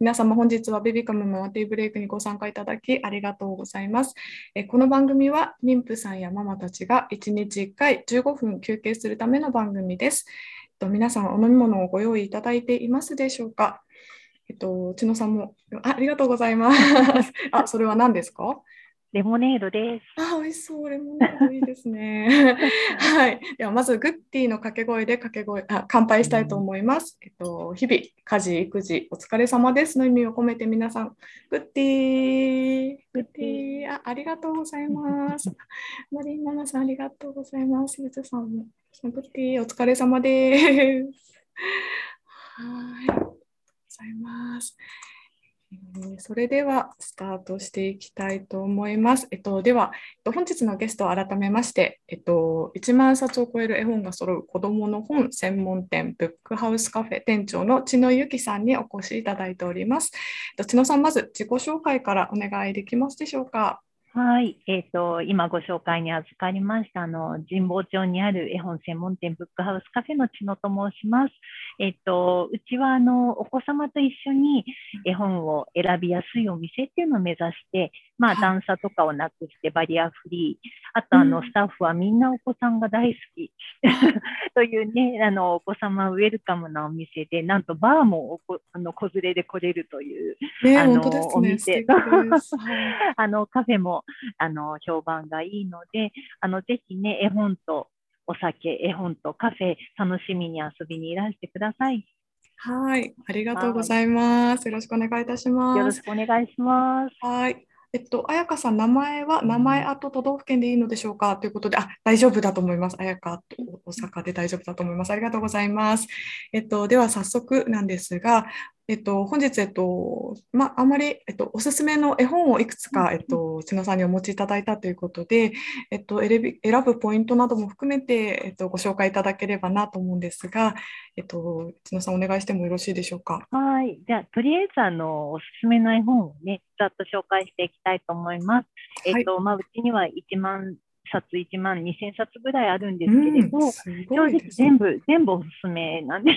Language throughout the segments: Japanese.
皆様本日はベビカムママティブレイクにご参加いただきありがとうございます。えこの番組は妊婦さんやママたちが1日1回15分休憩するための番組です。えっと、皆さんお飲み物をご用意いただいていますでしょうかえっと、千野さんもあありがとうございます。あ、それは何ですか？レモネードです。あ、美味しそう。レモネードいいですね。はい。では、まず、グッティの掛け声で掛け声あ乾杯したいと思います。えっと、日々、家事、育児、お疲れ様ですの意味を込めて皆さん、グッティグッティあありがとうございます。マリンママさん、ありがとうございます。ゆずさんも、グッティお疲れ様です。はい。ありがとうございます。それではスタートしていきたいと思います。えっと、では、本日のゲストを改めまして、えっと、1万冊を超える絵本が揃う子どもの本専門店ブックハウスカフェ店長の千野由紀さんにお越しいただいております。千野さん、まず自己紹介からお願いできますでしょうか？はい、えっ、ー、と、今ご紹介に預かりました、あの、神保町にある絵本専門店ブックハウスカフェの千野と申します。えっ、ー、と、うちは、あの、お子様と一緒に絵本を選びやすいお店っていうのを目指して、まあ、段差とかをなくしてバリアフリー、あと、あの、スタッフはみんなお子さんが大好き というね、あの、お子様ウェルカムなお店で、なんとバーもあの子連れで来れるという、ね、あの、ね、お店 あの、カフェもあの評判がいいので、あのぜひね、絵本とお酒、絵本とカフェ、楽しみに遊びにいらしてください。はい、ありがとうございます。よろしくお願いいたします。よろしくお願いします。はい。えっと、彩香さん、名前は、名前あと都道府県でいいのでしょうか？ということで、あ、大丈夫だと思います。彩香と大阪で大丈夫だと思います。ありがとうございます。えっと、では早速なんですが、えっと、本日、えっと、まあ、んまり、えっと、おすすめの絵本をいくつか、えっと、千野さんにお持ちいただいたということで、えっと、選び選ぶポイントなども含めて、えっと、ご紹介いただければなと思うんですが、えっと、千野さん、お願いしてもよろしいでしょうか？はい。じゃあ、とりあえず、あの、おすすめの絵本をね、ざっと紹介していきたいと思います。えっと、はい、まあ、うちには1万冊1万2000冊ぐらいあるんですけれど、うん、正直全部、全部おすすめなんで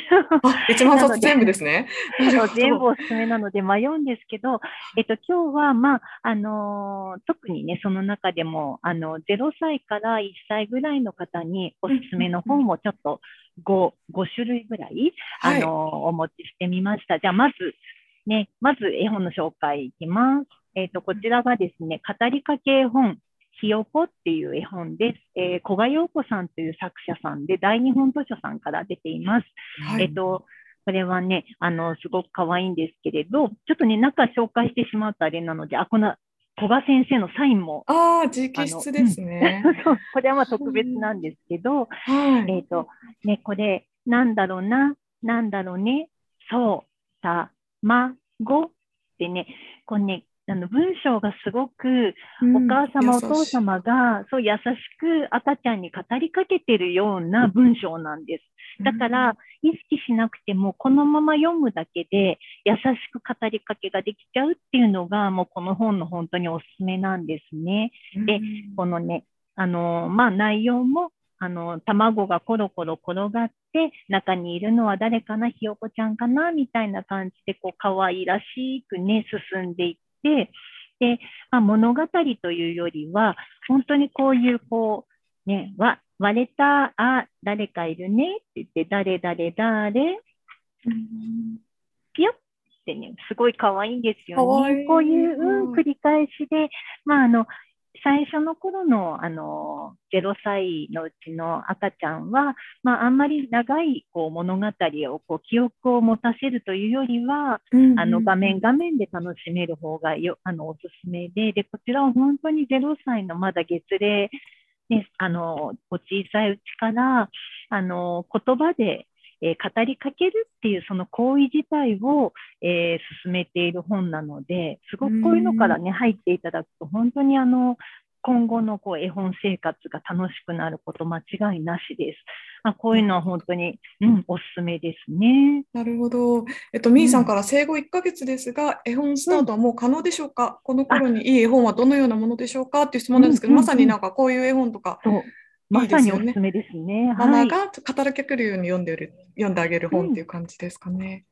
す。1万冊全部ですね。全部おすすめなので迷うんですけど、えっと、今日は、まあ、あのー、特にね、その中でも、あの、0歳から1歳ぐらいの方におすすめの本をちょっと5、5種類ぐらい、あのーお持ちしてみました。じゃあ、まず、ね、まず絵本の紹介いきます。えっ、と、こちらがですね、語りかけ絵本、ひよこっていう絵本です。えー、古賀陽子さんという作者さんで、大日本図書さんから出ています。はい、えっ、と、これはね、あの、すごく可愛いんですけれど、ちょっとね、中紹介してしまうとあれなので、あ、この古賀先生のサインも。ああ、直筆ですね。そう、これはまあ特別なんですけど、はい、えっ、と、ね、これ、なんだろうな、なんだろうね、そう、た、ま、ごってね、これね、あの文章がすごくお母様、お父様がそう優しく赤ちゃんに語りかけてるような文章なんです。だから意識しなくてもこのまま読むだけで優しく語りかけができちゃうっていうのがもうこの本の本当におすすめなんですね。で、このね、あの、まあ内容もあの、卵がコロコロ転がって、中にいるのは誰かな、ひよこちゃんかな、みたいな感じで、こう、可愛らしくね、進んでいって、で、まあ、物語というよりは、本当にこういう、こう、ね、わ割れた、あ、誰かいるねって言って、誰誰誰、ピヨってね、すごい可愛いんですよね。こういう、うん、繰り返しで、まあ、あの、最初の頃のあの0歳のうちの赤ちゃんは、まあ、あんまり長いこう物語をこう記憶を持たせるというよりは、うんうん、あの画面画面で楽しめる方がよあのおすすめででこちらは本当に0歳のまだ月齢、ね、あのお小さいうちからあの言葉でえー、語りかけるっていうその行為自体を、えー、進めている本なので、すごくこういうのからね、入っていただくと、本当にあの、今後のこう絵本生活が楽しくなること間違いなしです。まあ、こういうのは本当に、うん、おすすめですね。なるほど。えっと、みーさんから生後1ヶ月ですが、絵本スタートはもう可能でしょうか、この頃にいい絵本はどのようなものでしょうか？っていう質問なんですけど、まさになんかこういう絵本とか、まさにおすすめですね。ママが語りかけるように読んでる読んであげる本っていう感じですかね。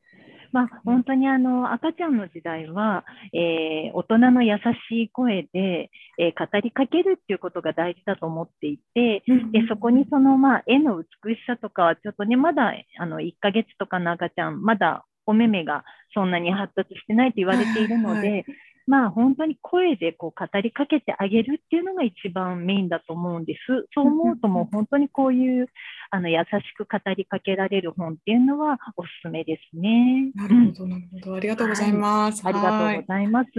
まあ、本当にあの赤ちゃんの時代は、えー、大人の優しい声で、えー、語りかけるっていうことが大事だと思っていて、でそこにその、まあ、絵の美しさとかはちょっとねまだあの1ヶ月とかの赤ちゃんまだお目目がそんなに発達してないと言われているので、はいはいまあ本当に声でこう語りかけてあげるっていうのが一番メインだと思うんです。そう思うともう本当にこういうあの優しく語りかけられる本っていうのはおすすめですね。なるほど、なるほど。ありがとうございます。はい、ありがとうございます。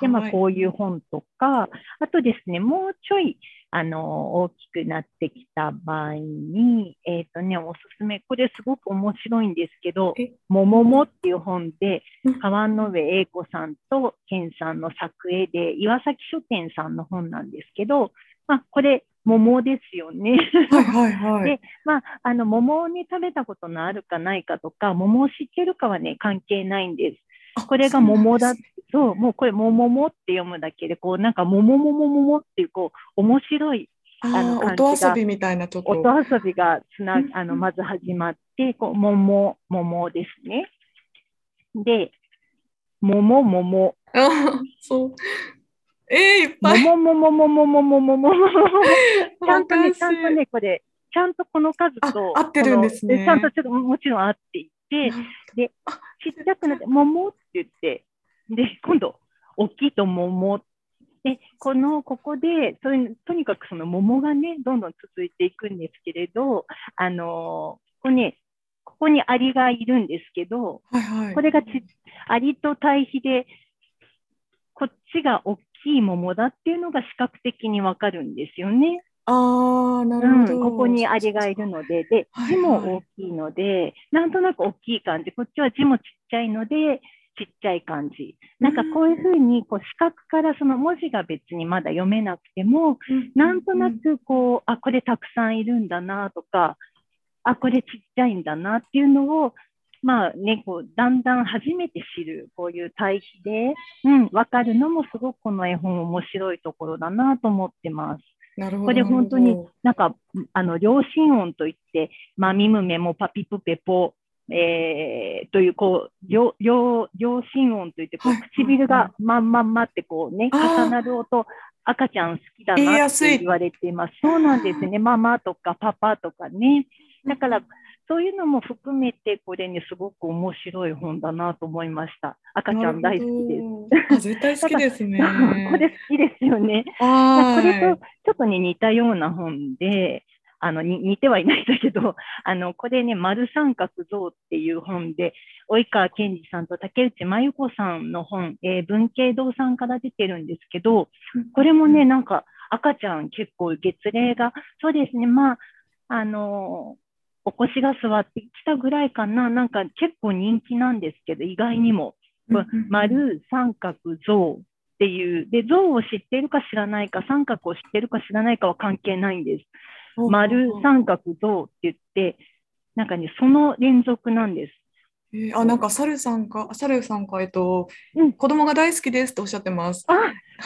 で、まあこういう本とか、あとですね、もうちょいあの、大きくなってきた場合に、えっ、ー、とね、おすすめ、これすごく面白いんですけど、もももっていう本で、川上英子さんと健さんの作絵で、岩崎書店さんの本なんですけど、まあ、これ、桃ですよね。はいはいはい。で、まあ、あの、桃をね、食べたことのあるかないかとか、桃を知ってるかはね、関係ないんです。これが桃だそう、もうこれ、もももって読むだけで、こう、なんか、ももももももっていう、こう、面白い、あの、音遊びみたいなとこ音遊びがつな、あの、まず始まって、こう、もも、ももですね。で、もももも。あ、そう。えー、いっぱい。ももももももももももも。ちゃんとね、ちゃんとね、これ、ちゃんとこの数と、合ってるんですね。ちゃんとちょっともちろん合っていて、で、ちっちゃくなって、ももって言って、で、今度、大きいと桃。で、この、ここで、それとにかくその桃がね、どんどん続いていくんですけれど、あのここね、ここにアリがいるんですけど、はいはい、これがちアリと対比で、こっちが大きい桃だっていうのが視覚的にわかるんですよね。ああ、なるほど、うん、ここにアリがいるので、で、字も大きいので、はいはい、なんとなく大きい感じ、こっちは字もちっちゃいので、ちっちゃい感じ。なんかこういうふうにこう視覚からその文字が別にまだ読めなくても、なんとなくこう、あ、これたくさんいるんだなとか、あ、これちっちゃいんだなっていうのを、まあね、こう、だんだん初めて知る、こういう対比で、うん、わかるのもすごくこの絵本面白いところだなと思ってます。なるほど。これ本当になんか、あの、両親音といって、まみむめもパピプペポ、えー、という、こう、両、両、両心音といって、こう、唇がまんまんまってこうね、重なる音、赤ちゃん好きだなって言われています。そうなんですね。ママとかパパとかね。だから、そういうのも含めて、これね、すごく面白い本だなと思いました。赤ちゃん大好きです。絶対好きですね。これ好きですよね。これとちょっとね、似たような本で、あの、似てはいないんだけど、あの、これね、丸三角像っていう本で、及川健二さんと竹内真由子さんの本、えー、文系堂さんから出てるんですけど、これもね、なんか赤ちゃん結構月齢が、そうですね、まあ、あのお腰が座ってきたぐらいかな、なんか結構人気なんですけど、意外にも。丸三角像っていう、で、像を知ってるか知らないか、三角を知ってるか知らないかは関係ないんです。丸、三角、銅って言って、なんかね、その連続なんです。えー、あ、なんか、サルさんか、サルさんか、えっと、うん、子供が大好きですとおっしゃってます。あ、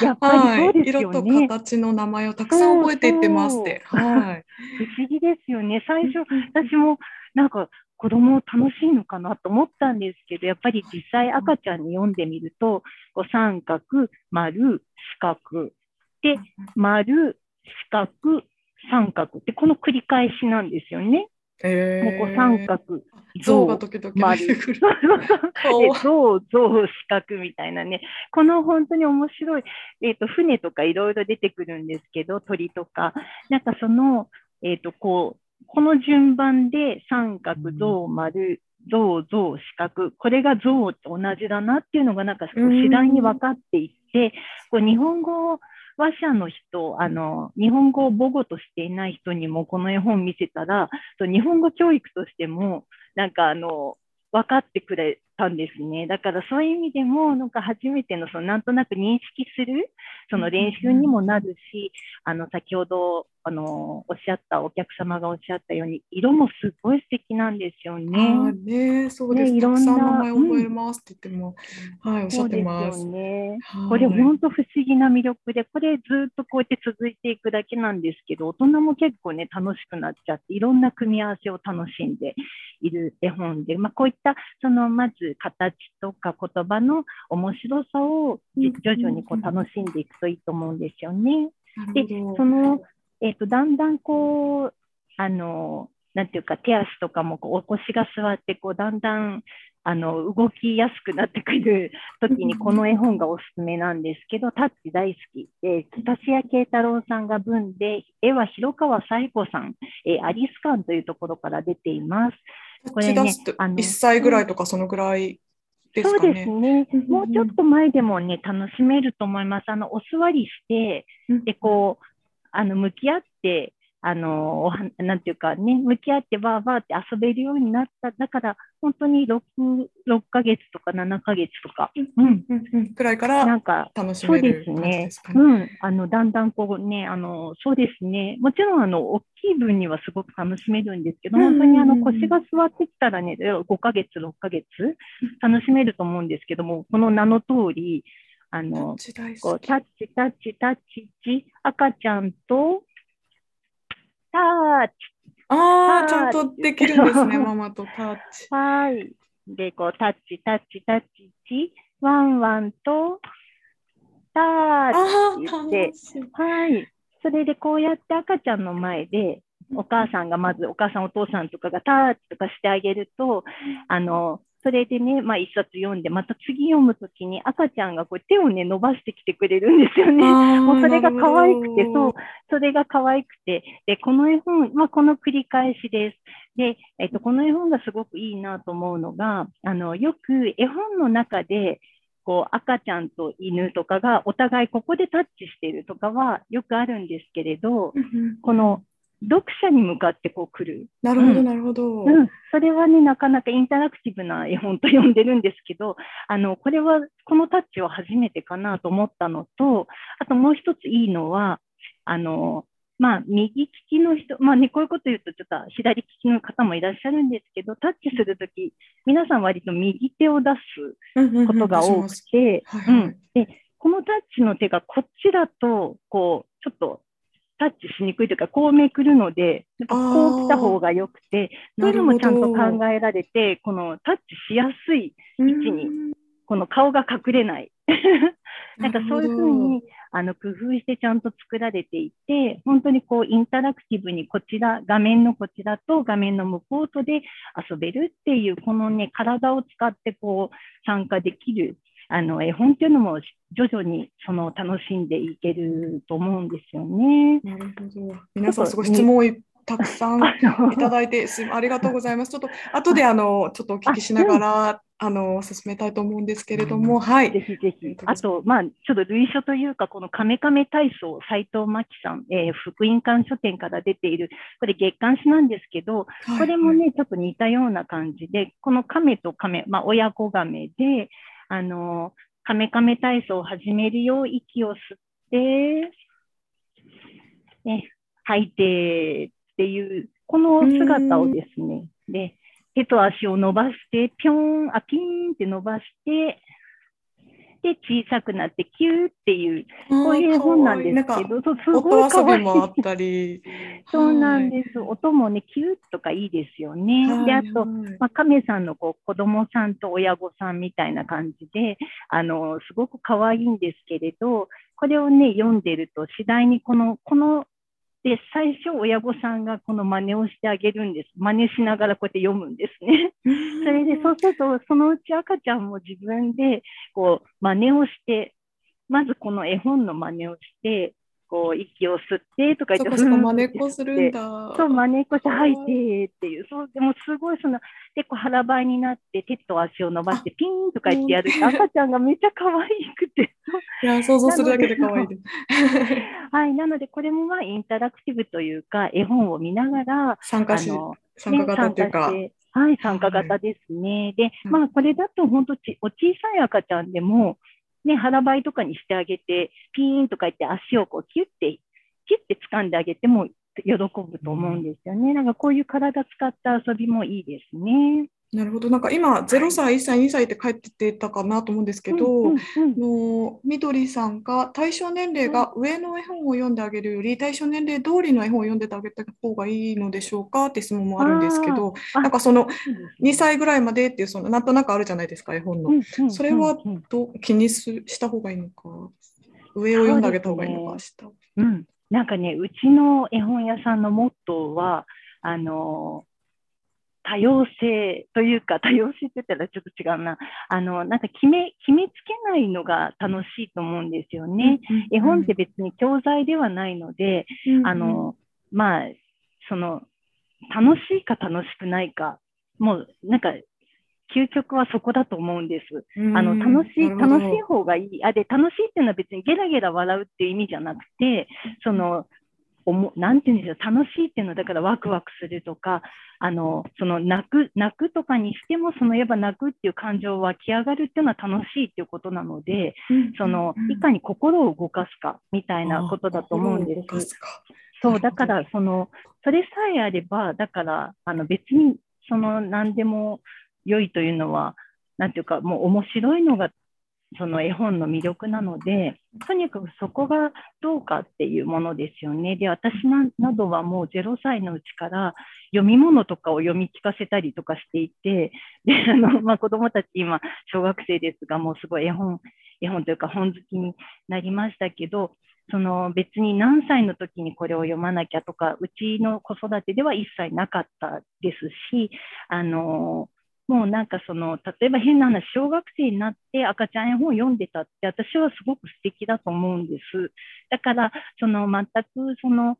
やっぱりそうですよね、はい、色と形の名前をたくさん覚えていってますって。はい。不思議ですよね。最初、私も、なんか、子供楽しいのかなと思ったんですけど、やっぱり実際赤ちゃんに読んでみると、こう三角、丸、四角、で、丸、四角、三角って、この繰り返しなんですよね。えー、もうこう三角、象が時々丸、象、象、四角みたいなね、この本当に面白い、えっ、ー、と、船とかいろいろ出てくるんですけど、鳥とか、なんかその、えっ、ー、と、こう、この順番で三角、象、丸、象、象、四角、これが象と同じだなっていうのがなんか次第に分かっていって、こう日本語話者の人、あの、日本語を母語としていない人にもこの絵本見せたら、日本語教育としても、なんかあの、分かってくれたんですね。だからそういう意味でも、なんか初めての、そのなんとなく認識する、その練習にもなるし、あの、先ほどあのおっしゃったお客様がおっしゃったように色もすごい素敵なんですよね。あねそうです、ね、いろんな名前覚えますって言っても、うん、はいおっしゃってます。すね、これ本当不思議な魅力でこれずっとこうやって続いていくだけなんですけど大人も結構ね楽しくなっちゃっていろんな組み合わせを楽しんでいる絵本で、まあ、こういったそのまず形とか言葉の面白さを徐々にこう楽しんでいくといいと思うんですよね。でそのえーと、だんだんこうあのなんていうか手足とかもこうお腰が座ってこうだんだんあの動きやすくなってくる時にこの絵本がおすすめなんですけど、タッチ大好きで、北谷慶太郎さんが文で、絵は広川紗子さん、えアリス館というところから出ています。これね、あの1歳ぐらいとかそのぐらいですかね。そうですね。もうちょっと前でもね、楽しめると思います。あの、お座りして、で、こう、あの、向き合ってあの、なんていうかね、向き合ってばーばーって遊べるようになった。だから、本当に6、6ヶ月とか7ヶ月とか、うん、うん、くらいからなんか楽しめるそうですね。うん。あの、だんだんこうね、あの、そうですね。もちろん、あの、大きい分にはすごく楽しめるんですけど、本当にあの、腰が座ってきたらね、5ヶ月、6ヶ月、楽しめると思うんですけども、この名の通り、あの、こうタッチ、タッチ、タッチ、赤ちゃんと、タッチ。ああ、ちゃんとできるんですね、ママとタッチ。はい。で、こう、タッチ、タッチ、タッチ、チ、ワンワンと、タッチで、はい。それでこうやって赤ちゃんの前で、お母さんがまず、お母さん、お父さんとかがタッチとかしてあげると、あの、それでね、まあ、一冊読んで、また次読むときに赤ちゃんがこう手をね、伸ばしてきてくれるんですよね。もうそれが可愛くて、そう、それが可愛くて、で、この絵本、まあ、この繰り返しです。で、えっと、この絵本がすごくいいなと思うのが、あの、よく絵本の中で、こう赤ちゃんと犬とかがお互いここでタッチしてるとかはよくあるんですけれど、この読者に向かってこう来る。なるほど、なるほど、うん。それはね、なかなかインタラクティブな絵本と呼んでるんですけど、あの、これは、このタッチは初めてかなと思ったのと、あともう一ついいのは、あの、まあ、右利きの人、まあね、こういうこと言うと、ちょっと左利きの方もいらっしゃるんですけど、タッチするとき、皆さん割と右手を出すことが多くて、で、このタッチの手がこっちだと、こう、ちょっとタッチしにくいというか、こうめくるので、やっぱこう来た方がよくて、そういうのもちゃんと考えられて、このタッチしやすい位置に、この顔が隠れない。なんかそういうふうにあの工夫してちゃんと作られていて、本当にこうインタラクティブにこちら、画面のこちらと画面の向こうとで遊べるっていう、このね、体を使ってこう参加できるあの絵本っていうのも徐々にその楽しんでいけると思うんですよね。なるほど。皆さんすごい質問をたくさんいただいて、すありがとうございます。ちょっと後であのちょっとお聞きしながらあの進めたいと思うんですけれども、はい。ぜひぜひ。あとまあちょっと類書というかこのカメカメ体操斉藤真希さん、えー、福音館書店から出ているこれ月刊誌なんですけど、これもね、ちょっと似たような感じで、この亀と亀まあ親子亀で。あの、カメカメ体操を始めるよう、息を吸って、ね、吐いてっていう、この姿をですね、で、手と足を伸ばして、ぴょん、あ、ピーンって伸ばして、で小さくなってキューっていうこういう本なんですけど、すごい可愛い。もあったり、そうなんです。音もねキューとかいいですよね。であと、まあ、亀さんのこう子供さんと親御さんみたいな感じで、あのすごく可愛いんですけれど、これをね読んでると次第にこのこので、最初、親御さんがこの真似をしてあげるんです。真似しながらこうやって読むんですね。それで、そうすると、そのうち赤ちゃんも自分で、こう、真似をして、まずこの絵本の真似をして、こう息を吸ってとか言って、そこ真似っこするんだ。そう、真似っこして吐いてっていう、そう、でもすごいその、結構腹ばいになって、手と足を伸ばしてピーンとか言ってやると、赤ちゃんがめっちゃ可愛くて。いや、想像するだけで可愛いです。はい、なのでこれもまあインタラクティブというか、絵本を見ながら、参加し、参加型というか。はい、参加型ですね。で、まあこれだと本当ち、お小さい赤ちゃんでも、ね、腹ばいとかにしてあげて、ピーンとか言って足をこうキュッてキュッて掴んであげても喜ぶと思うんですよね。なんかこういう体使った遊びもいいですね。なるほど。なんか今、0歳、1歳、2歳って帰っててたかなと思うんですけど、うんうんうん、のみどりさんが対象年齢が上の絵本を読んであげるより、対象年齢通りの絵本を読んであげた方がいいのでしょうかって質問もあるんですけど、なんかその2歳ぐらいまでっていう、そのなんとなくあるじゃないですか、絵本の。それはど気にした方がいいのか、上を読んであげた方がいいのか、下。うん、なんかね、うちの絵本屋さんのモットーは、あの多様性というか、多様性って言ったらちょっと違うな。あの、なんか決め、決めつけないのが楽しいと思うんですよね。うんうん、絵本って別に教材ではないので、うんうん、あの、まあ、その、楽しいか楽しくないか、もうなんか究極はそこだと思うんです。あの楽しい、楽しい方がいい。あ、で、楽しいっていうのは別にゲラゲラ笑うっていう意味じゃなくて、その、おもなんて言うんでしょう、楽しいっていうのは、だからワクワクするとか、あの、その泣く、泣くとかにしても、そのやっぱ泣くっていう感情湧き上がるっていうのは楽しいっていうことなので、その、いかに心を動かすかみたいなことだと思うんです。そう、だから、その、それさえあれば、だから、あの別に、その何でも良いというのは、なんていうか、もう面白いのがその絵本の魅力なので、とにかくそこがどうかっていうものですよね。で、私などはもう0歳のうちから読み物とかを読み聞かせたりとかしていて、で、あの、まあ、子供たち今、小学生ですが、もうすごい絵本、絵本というか本好きになりましたけど、その別に何歳の時にこれを読まなきゃとか、うちの子育てでは一切なかったですし、あの、もうなんかその、例えば変な話、小学生になって赤ちゃん絵本を読んでたって私はすごく素敵だと思うんです。だから、その全くその、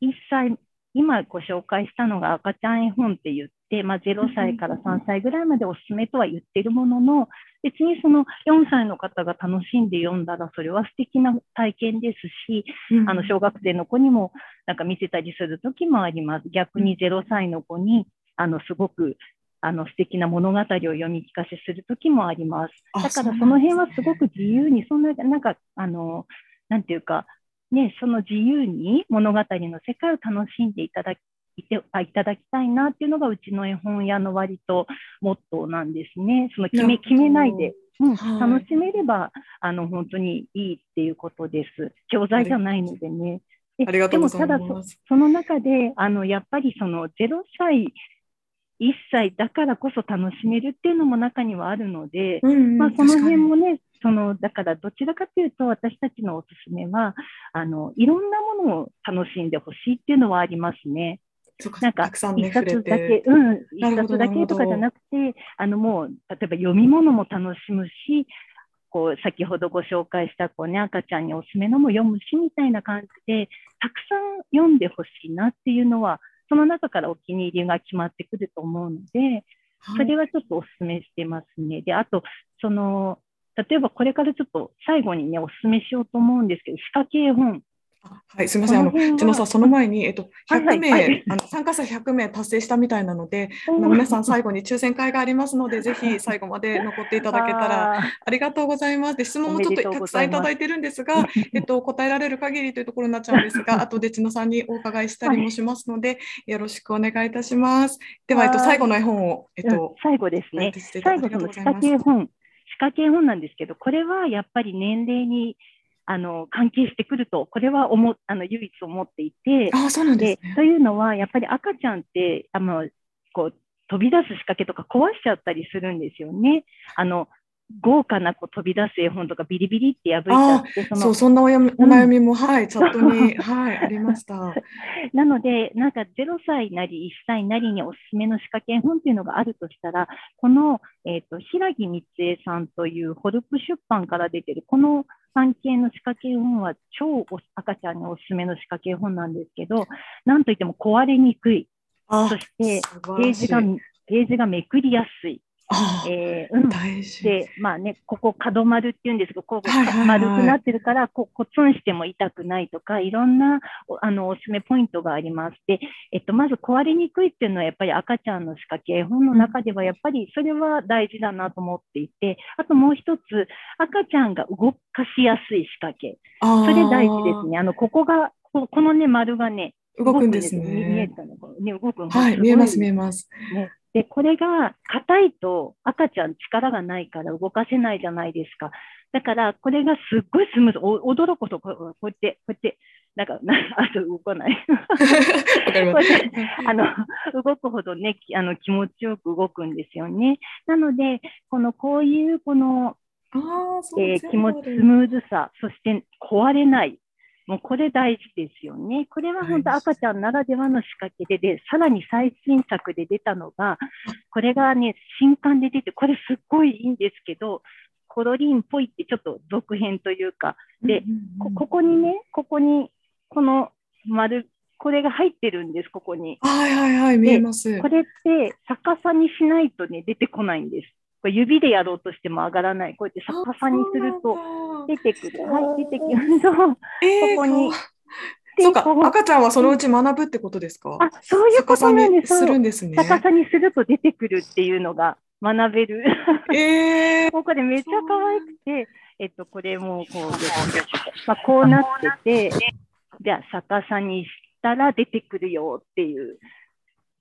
1歳、今ご紹介したのが赤ちゃん絵本って言って、まあ、0歳から3歳ぐらいまでおすすめとは言ってるものの、別にその4歳の方が楽しんで読んだらそれは素敵な体験ですし、うん、あの小学生の子にもなんか見せたりする時もあります。逆に0歳の子にあのすごくあの素敵な物語を読み聞かせする時もあります。だからその辺はすごく自由に、そんな、なんか、あの、なんていうか、ね、その自由に物語の世界を楽しんでいただきいてあいただきたいなっていうのがうちの絵本屋の割とモットーなんですね。その決め決めないで、うん、はい、楽しめればあの本当にいいっていうことです。教材じゃないのでね。でもただその中であのやっぱりその0歳1歳だからこそ楽しめるっていうのも中にはあるので、うんうん、まあ、その辺もね、そのだからどちらかというと私たちのおすすめはあのいろんなものを楽しんでほしいっていうのはありますね。なんか、一冊だけ、うん、一冊だけとかじゃなくて、あのもう、例えば読み物も楽しむし、こう、先ほどご紹介した、こうね、赤ちゃんにおすすめのも読むし、みたいな感じで、たくさん読んでほしいなっていうのは、その中からお気に入りが決まってくると思うので、それはちょっとお勧めしてますね。で、あと、その、例えばこれからちょっと最後にね、お勧めしようと思うんですけど、仕掛け絵本はい、すみません。あの、うちのさ、その前に、えっと、100名、はいはい、あの、参加者100名達成したみたいなので、あの皆さん最後に抽選会がありますので、ぜひ最後まで残っていただけたらありがとうございます。で、質問もちょっとたくさんいただいてるんですが、えっと、答えられる限りというところになっちゃうんですが、後で千野さんにお伺いしたりもしますので、はい、よろしくお願いいたします。では、えっと、最後の絵本を、えっと、最後ですね。最後の仕掛け絵本。仕掛け絵本なんですけど、これはやっぱり年齢にあの関係してくると、これは思あの唯一思っていて、あそうなんです、ね、というのは、やっぱり赤ちゃんってあのこう飛び出す仕掛けとか壊しちゃったりするんですよね。あの豪華なこう飛び出す絵本とかビリビリって破いちゃってそのそうそんなお悩みも、うん、はいチャットに、はい、ありました。なのでなんか0歳なり1歳なりにおすすめの仕掛け絵本っていうのがあるとしたらこの、えーと、平木光恵さんというホルプ出版から出てるこの関係の仕掛け絵本は超赤ちゃんにおすすめの仕掛け絵本なんですけどなんといっても壊れにくい。そしてページがページがめくりやすいえー、うん、で、まあね、ここ角丸っていうんですけど、ここ丸くなってるから、こコツンしても痛くないとか、いろんなあのおすすめポイントがありまして、えっと、まず壊れにくいっていうのは、やっぱり赤ちゃんの仕掛け、絵本の中ではやっぱりそれは大事だなと思っていて、あともう一つ、赤ちゃんが動かしやすい仕掛け。それ大事ですね。あの、ここがここのね、丸がね、動くんですね。見えたのね、動くはい、見えます、見えます。ね、で、これが硬いと赤ちゃん力がないから動かせないじゃないですか。だから、これがすっごいスムーズ、驚くことこうやって、こうやって、なんか、あと動かない。あの動くほどねあの、気持ちよく動くんですよね。なので、このこういうこの、えー、気持ち、スムーズさ、そして壊れない。もうこれ大事ですよね。これは本当赤ちゃんならではの仕掛けで、で、さらに最新作で出たのが、これがね、新刊で出て、これすっごいいいんですけど、コロリンっぽいってちょっと続編というか、で、ここにね、ここに、この丸、これが入ってるんです、ここに。はいはいはい、見えます。これって逆さにしないとね、出てこないんです。これ指でやろうとしても上がらない。こうやって逆さにすると出てくる。はい、出てきますと、ここに。そうか、赤ちゃんはそのうち学ぶってことですか？あ、そういうことなんです。するんですね。逆さにすると出てくるっていうのが学べる。えー、も うこれめっちゃ可愛くて、えっと、これもこう、まあ、こうなってて、じゃあ逆さにしたら出てくるよっていう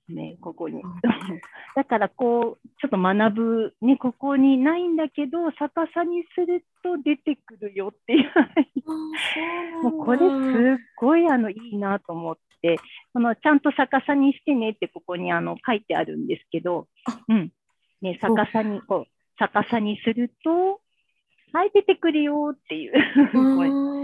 ね、ここに。だからこう、ちょっと学ぶ、ね、ここにないんだけど、逆さにすると出てくるよっていう。もうこれすっごいあのいいなと思って、このちゃんと逆さにしてねってここにあの書いてあるんですけど、うん。ね、逆さに、こう、逆さにすると、はい、出てくるよっていう。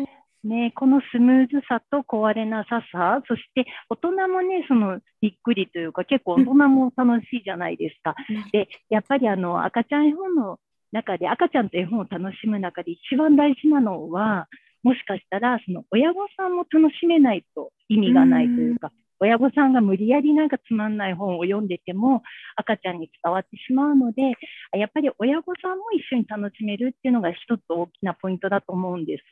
ね、このスムーズさと壊れなささ、そして大人もね、そのびっくりというか、結構大人も楽しいじゃないですか。で、やっぱりあの赤ちゃん絵本の中で、赤ちゃんと絵本を楽しむ中で一番大事なのは、もしかしたらその親御さんも楽しめないと意味がないというか、親御さんが無理やりなんかつまんない本を読んでても赤ちゃんに伝わってしまうので、やっぱり親御さんも一緒に楽しめるっていうのが一つ大きなポイントだと思うんです。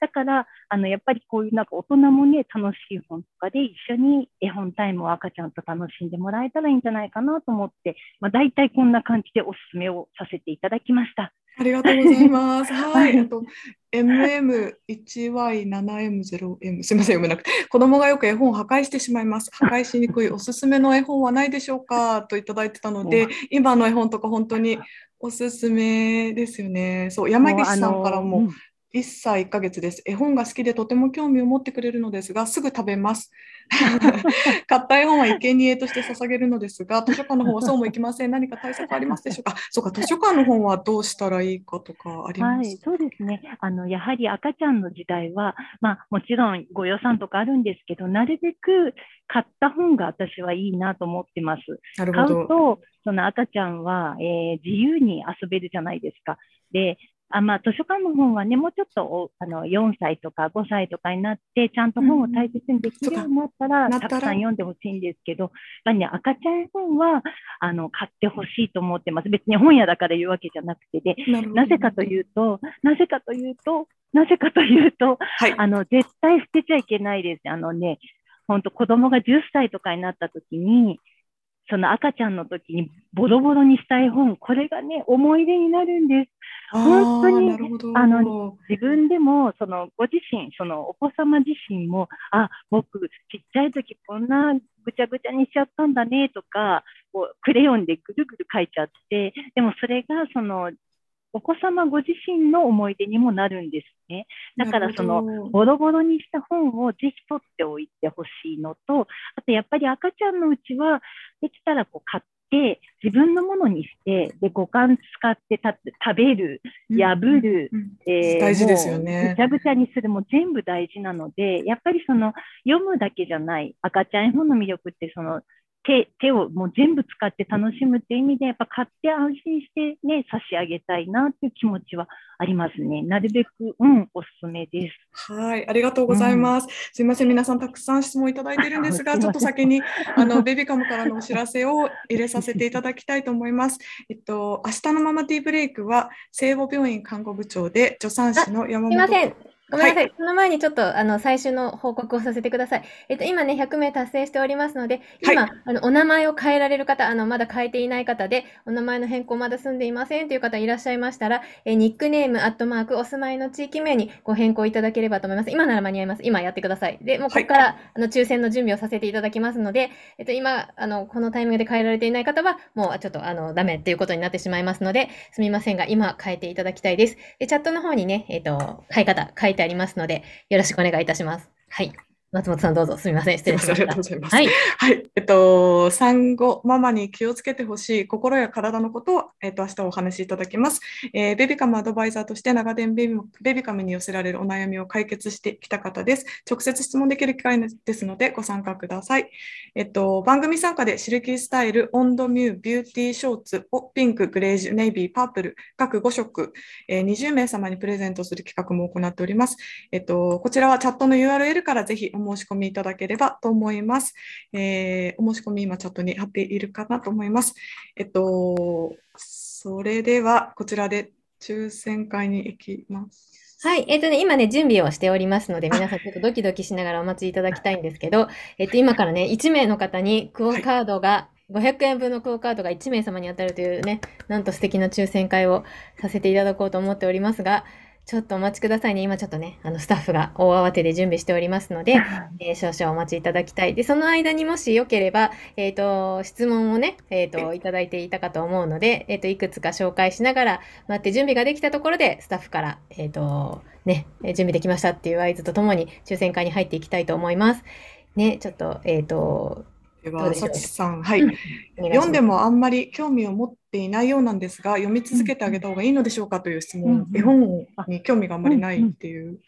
だから、あのやっぱりこういうなんか大人もね、楽しい本とかで一緒に絵本タイムを赤ちゃんと楽しんでもらえたらいいんじゃないかなと思って、まあ、大体こんな感じでおすすめをさせていただきました。ありがとうございます。はい。あと MM1Y7M0M すみません読めなくて子供がよく絵本を破壊してしまいます。破壊しにくいおすすめの絵本はないでしょうか？といただいてたので、今の絵本とか本当におすすめですよね。そう山岸さんからも1歳1ヶ月です。絵本が好きでとても興味を持ってくれるのですが、すぐ食べます。買った絵本は生贄として捧げるのですが、図書館の方はそうもいきません。何か対策ありますでしょうか？そうか、図書館の本はどうしたらいいかとかあります、はい、そうですね。あのやはり赤ちゃんの時代は、まあ、もちろんご予算とかあるんですけど、なるべく買った本が私はいいなと思ってます。なるほど買うと、その赤ちゃんは、えー、自由に遊べるじゃないですか。で、あまあ、図書館の本はね、もうちょっとあの4歳とか5歳とかになって、ちゃんと本を大切にできるようになったら、うん、たくさん読んでほしいんですけど、やっぱね、赤ちゃん本はあの買ってほしいと思ってます。別に本屋だから言うわけじゃなくてで、なぜかというと、なぜかというと、なぜかというと、はい、あの絶対捨てちゃいけないです。あのね、本当子供が10歳とかになった時に、その赤ちゃんの時にボロボロにした絵本、これがね、思い出になるんです。本当にあの自分でもそのご自身、そのお子様自身も、あ僕、ちっちゃい時こんなぐちゃぐちゃにしちゃったんだねとか、こうクレヨンでぐるぐる描いちゃって、でもそれがそのお子様ご自身の思い出にもなるんですね。だからそのボロボロにした本をぜひ取っておいてほしいのと、あとやっぱり赤ちゃんのうちはできたらこう買って自分のものにして、で五感使ってた食べる、破る、うんうん、えー、大事ですよね。ぐちゃぐちゃにするも全部大事なので、やっぱりその読むだけじゃない赤ちゃん絵本の魅力ってその手手をもう全部使って楽しむっていう意味で、やっぱ買って安心してね、差し上げたいなっていう気持ちはありますね。なるべく、うん、おすすめです。はい、ありがとうございます。うん、すみません、皆さんたくさん質問いただいているんですが、ちょっと先に あのベビカムからのお知らせを入れさせていただきたいと思います。えっと、明日のママティーブレイクは、聖母病院看護部長で助産師の山本。すみません。ごめんなさい。その前にちょっと、あの、最終の報告をさせてください。えっと、今ね、100名達成しておりますので、今、はい、あの、お名前を変えられる方、あの、まだ変えていない方で、お名前の変更まだ済んでいませんという方いらっしゃいましたら、えニックネーム、アットマーク、お住まいの地域名にご変更いただければと思います。今なら間に合います。今やってください。で、もうここから、はい、あの、抽選の準備をさせていただきますので、えっと、今、あの、このタイミングで変えられていない方は、もうちょっと、あの、ダメっていうことになってしまいますので、すみませんが、今変えていただきたいです。で、チャットの方にね、えっと、変え方書いてありますので、よろしくお願いいたします。はい。松本さんどうぞすみません失礼しました。い。はい、はい、えっと産後ママに気をつけてほしい心や体のことをえっと明日お話しいただきます。えー、ベビカムアドバイザーとして長年ベビベビカムに寄せられるお悩みを解決してきた方です。直接質問できる機会ですのでご参加ください。えっと番組参加でシルキースタイル、オンドミュー、ビューティーショーツをピンク、グレージュ、ネイビー、パープル各5色、えー、20名様にプレゼントする企画も行っております。えっとこちらはチャットの URL からぜひお申し込みいただけければと思います。えー、お申し込み今チャットに貼っているかなと思います。えっと、それではこちらで抽選会に行きます。はい。えっ、ー、とね、今ね、準備をしておりますので、皆さんちょっとドキドキしながらお待ちいただきたいんですけど、えっ、と、今からね、1名の方にクオカードが、500円分のクオカードが1名様に当たるというね、なんと素敵な抽選会をさせていただこうと思っておりますが、ちょっとお待ちくださいね。今ちょっとね、あのスタッフが大慌てで準備しておりますので、えー、少々お待ちいただきたい。で、その間にもしよければ、えっ、ー、と、質問をね、えっ、ー、と、いただいていたかと思うので、えっ、と、いくつか紹介しながら、待って準備ができたところで、スタッフから、えっ、と、ね、準備できましたっていう合図とともに、抽選会に入っていきたいと思います。ね、ちょっと、えっ、と、では、さちさん、はい、読んでもあんまり興味を持っていないようなんですが、読み続けてあげた方がいいのでしょうかという質問、絵本に興味があんまりないっていう。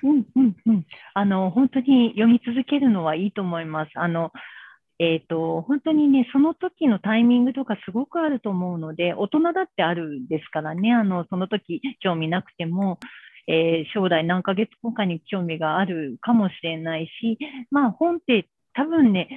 あの本当に読み続けるのはいいと思います。あのえーと、本当にね、その時のタイミングとかすごくあると思うので、大人だってあるんですからね、あのその時興味なくても、えー、将来何ヶ月後かに興味があるかもしれないし、まあ、本って多分ね、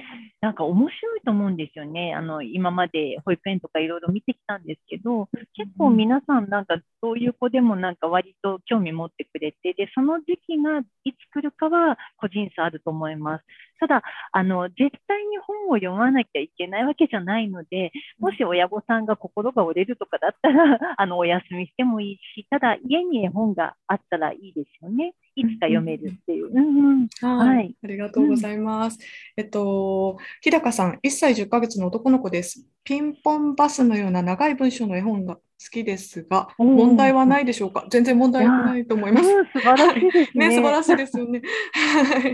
なんか面白いと思うんですよね。あの、今まで保育園とかいろいろ見てきたんですけど、結構皆さんなんかそういう子でもなんか割と興味持ってくれて、で、その時期がいつ来るかは個人差あると思います。ただ、あの、絶対に本を読まなきゃいけないわけじゃないので、もし親御さんが心が折れるとかだったら、あの、お休みしてもいいし、ただ家に絵本があったらいいですよね。いつか読めるっていう。うんはい。ありがとうございます。うん、えっと、日高さん、1歳10ヶ月の男の子です。ピンポンバスのような長い文章の絵本が好きですが、問題はないでしょうか？全然問題ないと思います。素晴らしいですね。ね素晴らしいですよね。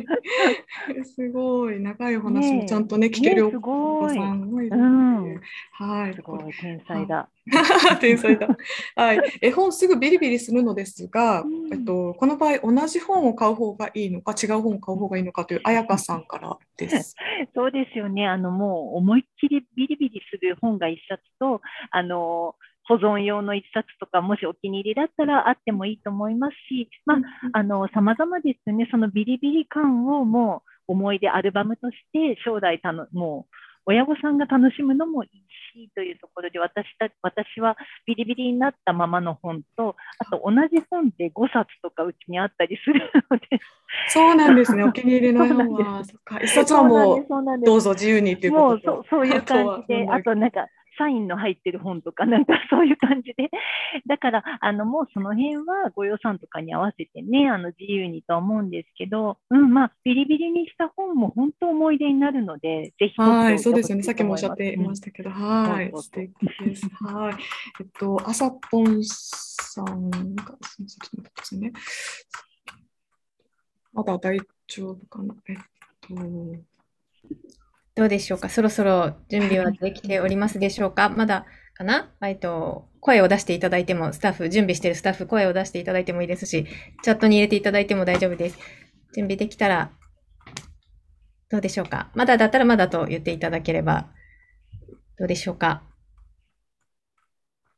すごい。長いお話もちゃんとね、聞けるお子さんもいるので。はい。すごい、天才だ。天才だ。はい。絵本すぐビリビリするのですが、えっと、この場合、同じ本を買う方がいいのか、違う本を買う方がいいのかという、彩香さんからです。そうですよね。あの、もう思いっきりビリビリする本が一冊と、あの、保存用の一冊とか、もしお気に入りだったらあってもいいと思いますし、まあ、あの、様々ですよね。そのビリビリ感をもう思い出アルバムとして将来たの、もう親御さんが楽しむのもいいしというところで私た私はビリビリになったままの本とあと同じ本で5冊とかうちにあったりするので。そうなんですね。お気に入りの本は。一冊はもうどうぞ自由にということともうそうそういう感じであとなんかサインの入ってる本とか、なんかそういう感じで、だから、あの、もうその辺はご予算とかに合わせてね、あの、自由にと思うんですけど、うん、まあ、ビリビリにした本も本当思い出になるので、ぜひはい、そうですよね。さっきもおっしゃっていましたけど、うん、はい、素敵です。はい。えっと、あさぽんさんが、すみません、ちょっと待ってくださいね。まだ大丈夫かな？えっと、どうでしょうか？そろそろ準備はできておりますでしょうか？まだかな？えっと、声を出していただいても、スタッフ、準備しているスタッフ、声を出していただいてもいいですし、チャットに入れていただいても大丈夫です。準備できたら、どうでしょうか？まだだったらまだと言っていただければ、どうでしょうか？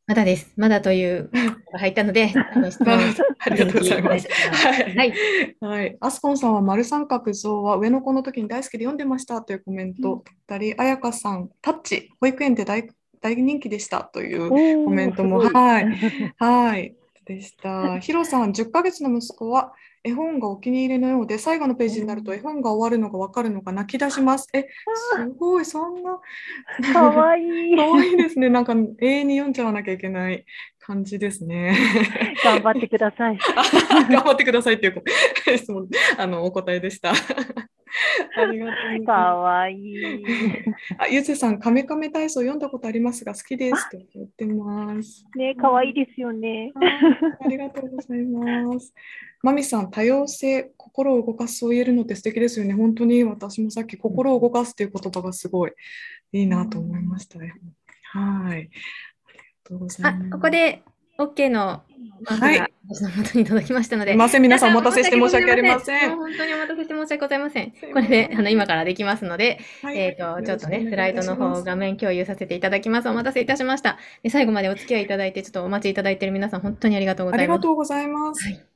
まだです。まだというが入ったので、あの質問 ありがとうございます。はい。はい。はい。アスコンさんは丸三角像は上の子の時に大好きで読んでましたというコメントだったり、あやかさん、タッチ、保育園で大大人気でしたというコメントも、はい。はい。でした。ヒロさん、10ヶ月の息子は絵本がお気に入りのようで、最後のページになると絵本が終わるのが分かるのか泣き出します。え、すごい、そんな。かわいい。かわいいですね。なんか永遠に読んじゃわなきゃいけない感じですね。頑張ってください。頑張ってくださいっていう質問、あの、お答えでした。ありがとうかわいい。あ、ゆずさん、カメカメ体操読んだことありますが、好きですと言ってます。ね、かわいいですよね。ありがとうございます。まみさん、多様性、心を動かす、そう言えるのって素敵ですよね。本当に私もさっき、心を動かすという言葉がすごいいいなと思いましたね。はい。ありがとうございます。あ、ここで OK のマークが私の元に届きましたので。すみません、皆さんお待たせして申し訳ありません。本当にお待たせして申し訳ございません。これであの今からできますので、はい、えっ、ー、と、ちょっとね、スライドの方、画面共有させていただきます。お待たせいたしました。で最後までお付き合いいただいて、ちょっとお待ちいただいている皆さん、本当にありがとうございます。ありがとうございます。はい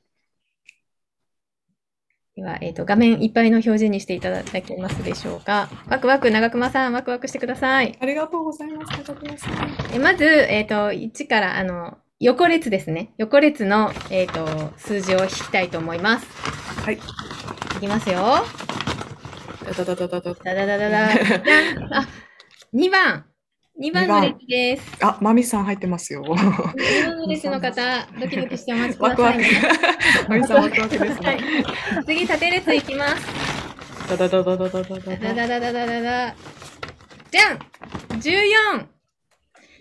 では、えっ、ー、と、画面いっぱいの表示にしていただけますでしょうか。ワクワク、長熊さん、ワクワクしてください。ありがとうございます。長熊さん。えまず、えっ、ー、と、1から、あの、横列ですね。横列の、えっ、ー、と、数字を引きたいと思います。はい。いきますよ。ダダダダダダ。ダダダダダ。あ、2番。2番の列です。あ、マミさん入ってますよ。2番の列の方、ドキドキしてお待ちください、ね。マミさんワクワクですね。次、縦列いきます。ダダダダダダダダダダダダダダダ。じゃん !14!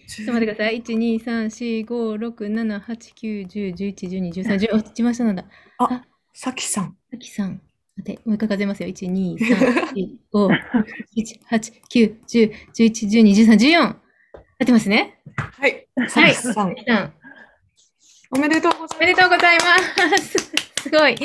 ちょっと待ってください。1、2、3、4、5、6、7、8、9、10、11、12、13、10。あ、一番下なんだ。あ、さきさん。さきさん。待って、もう一回数えますよ。1、2、3、4、5、6、7、8、9、10、11、12、13、14。やってますね?はい。はい。おめでとうございます。おめでとうございます。すごい。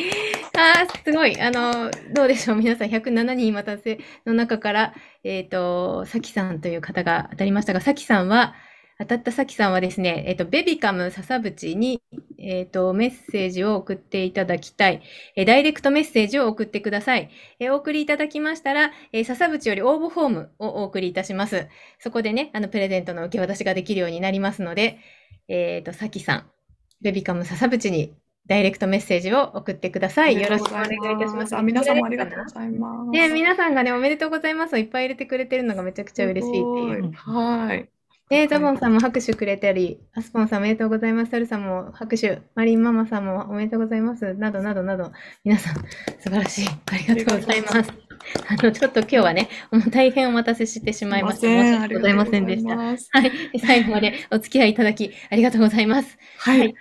あすごい。あの、どうでしょう。皆さん、107人待たせの中から、えっ、ー、と、さきさんという方が当たりましたが、さきさんは、当たったさきさんはですね、えっ、と、ベビカム笹淵に、えっ、と、メッセージを送っていただきたい。えダイレクトメッセージを送ってください。えお送りいただきましたら、え笹淵より応募フォームをお送りいたします。そこでね、あの、プレゼントの受け渡しができるようになりますので、えっ、と、さきさん、ベビカム笹淵にダイレクトメッセージを送ってください。よろしくお願いいたします。あ皆さんもありがとうございます。ね、皆さんがね、おめでとうございますをいっぱい入れてくれてるのがめちゃくちゃ嬉しいっていう。はい。で、ザボンさんも拍手くれたり、アスポンさんおめでとうございます。サルさんも拍手、マリンママさんもおめでとうございます。などなどなど、皆さん素晴らしい。ありがとうございます。あの、ちょっと今日はね、大変お待たせしてしまいました。申し訳ございませんでした。はい。最後までお付き合いいただき、ありがとうございます。はい、はい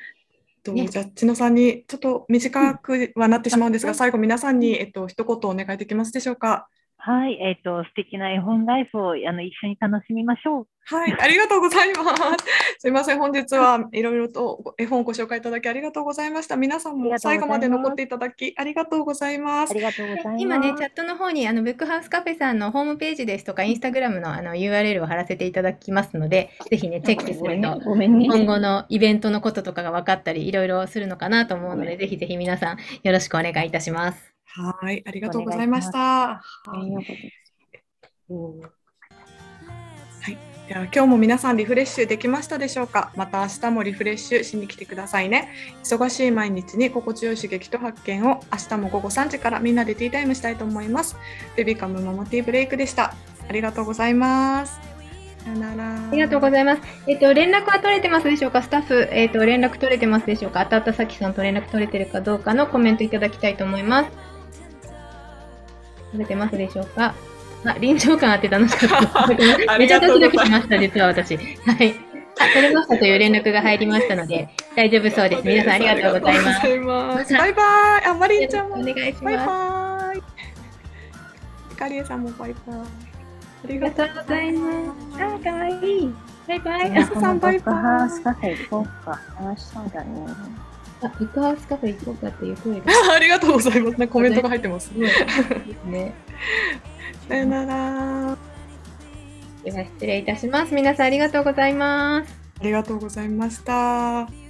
と、ね、じゃあ、千野さんにちょっと短くはなってしまうんですが、うん、最後皆さんに、えっと、一言お願いできますでしょうか？はい、えっ、ー、と、素敵な絵本ライフをあの一緒に楽しみましょう。はい、ありがとうございます。すみません、本日はいろいろと絵本をご紹介いただきありがとうございました。皆さんも最後まで残っていただきありがとうございます。ありがとうございます。今ね、チャットの方にあのブックハウスカフェさんのホームページですとか、インスタグラムのあの URL を貼らせていただきますので、ぜひね、チェックすると、今後のイベントのこととかが分かったり、いろいろするのかなと思うので、ぜひぜひ皆さんよろしくお願いいたします。はい、ありがとうございました。はい。では今日も皆さんリフレッシュできましたでしょうか？また明日もリフレッシュしに来てくださいね。忙しい毎日に心地よい刺激と発見を明日も午後3時からみんなでティータイムしたいと思います。ベビカムママティーブレイクでした。ありがとうございます。さよなら。ありがとうございます。えっ、ー、と、連絡は取れてますでしょうか？スタッフ、えっ、ー、と、連絡取れてますでしょうか？当たったさきさんと連絡取れてるかどうかのコメントいただきたいと思います。取れてますでしょうか？あ、臨場感あって楽しかった。めちゃドキドキしました、実は私。はい。あ、取れましたという連絡が入りましたので、大丈夫そうです。皆さんありがとうございます。ますバイバイ。あ、マリンちゃんも。お願いします。バイバイ。カリエさんもバイバイ。ありがとうございます。あ、かわいい。バイバイ。あさんバイバイ。ハウスカフェ行こうか。楽しそうだね。あ、ブックハウスカフェ行こうかっていう声が。ありがとうございます。コメントが入ってます。ね。ね。さよなら。では失礼いたします。皆さんありがとうございます。ありがとうございました。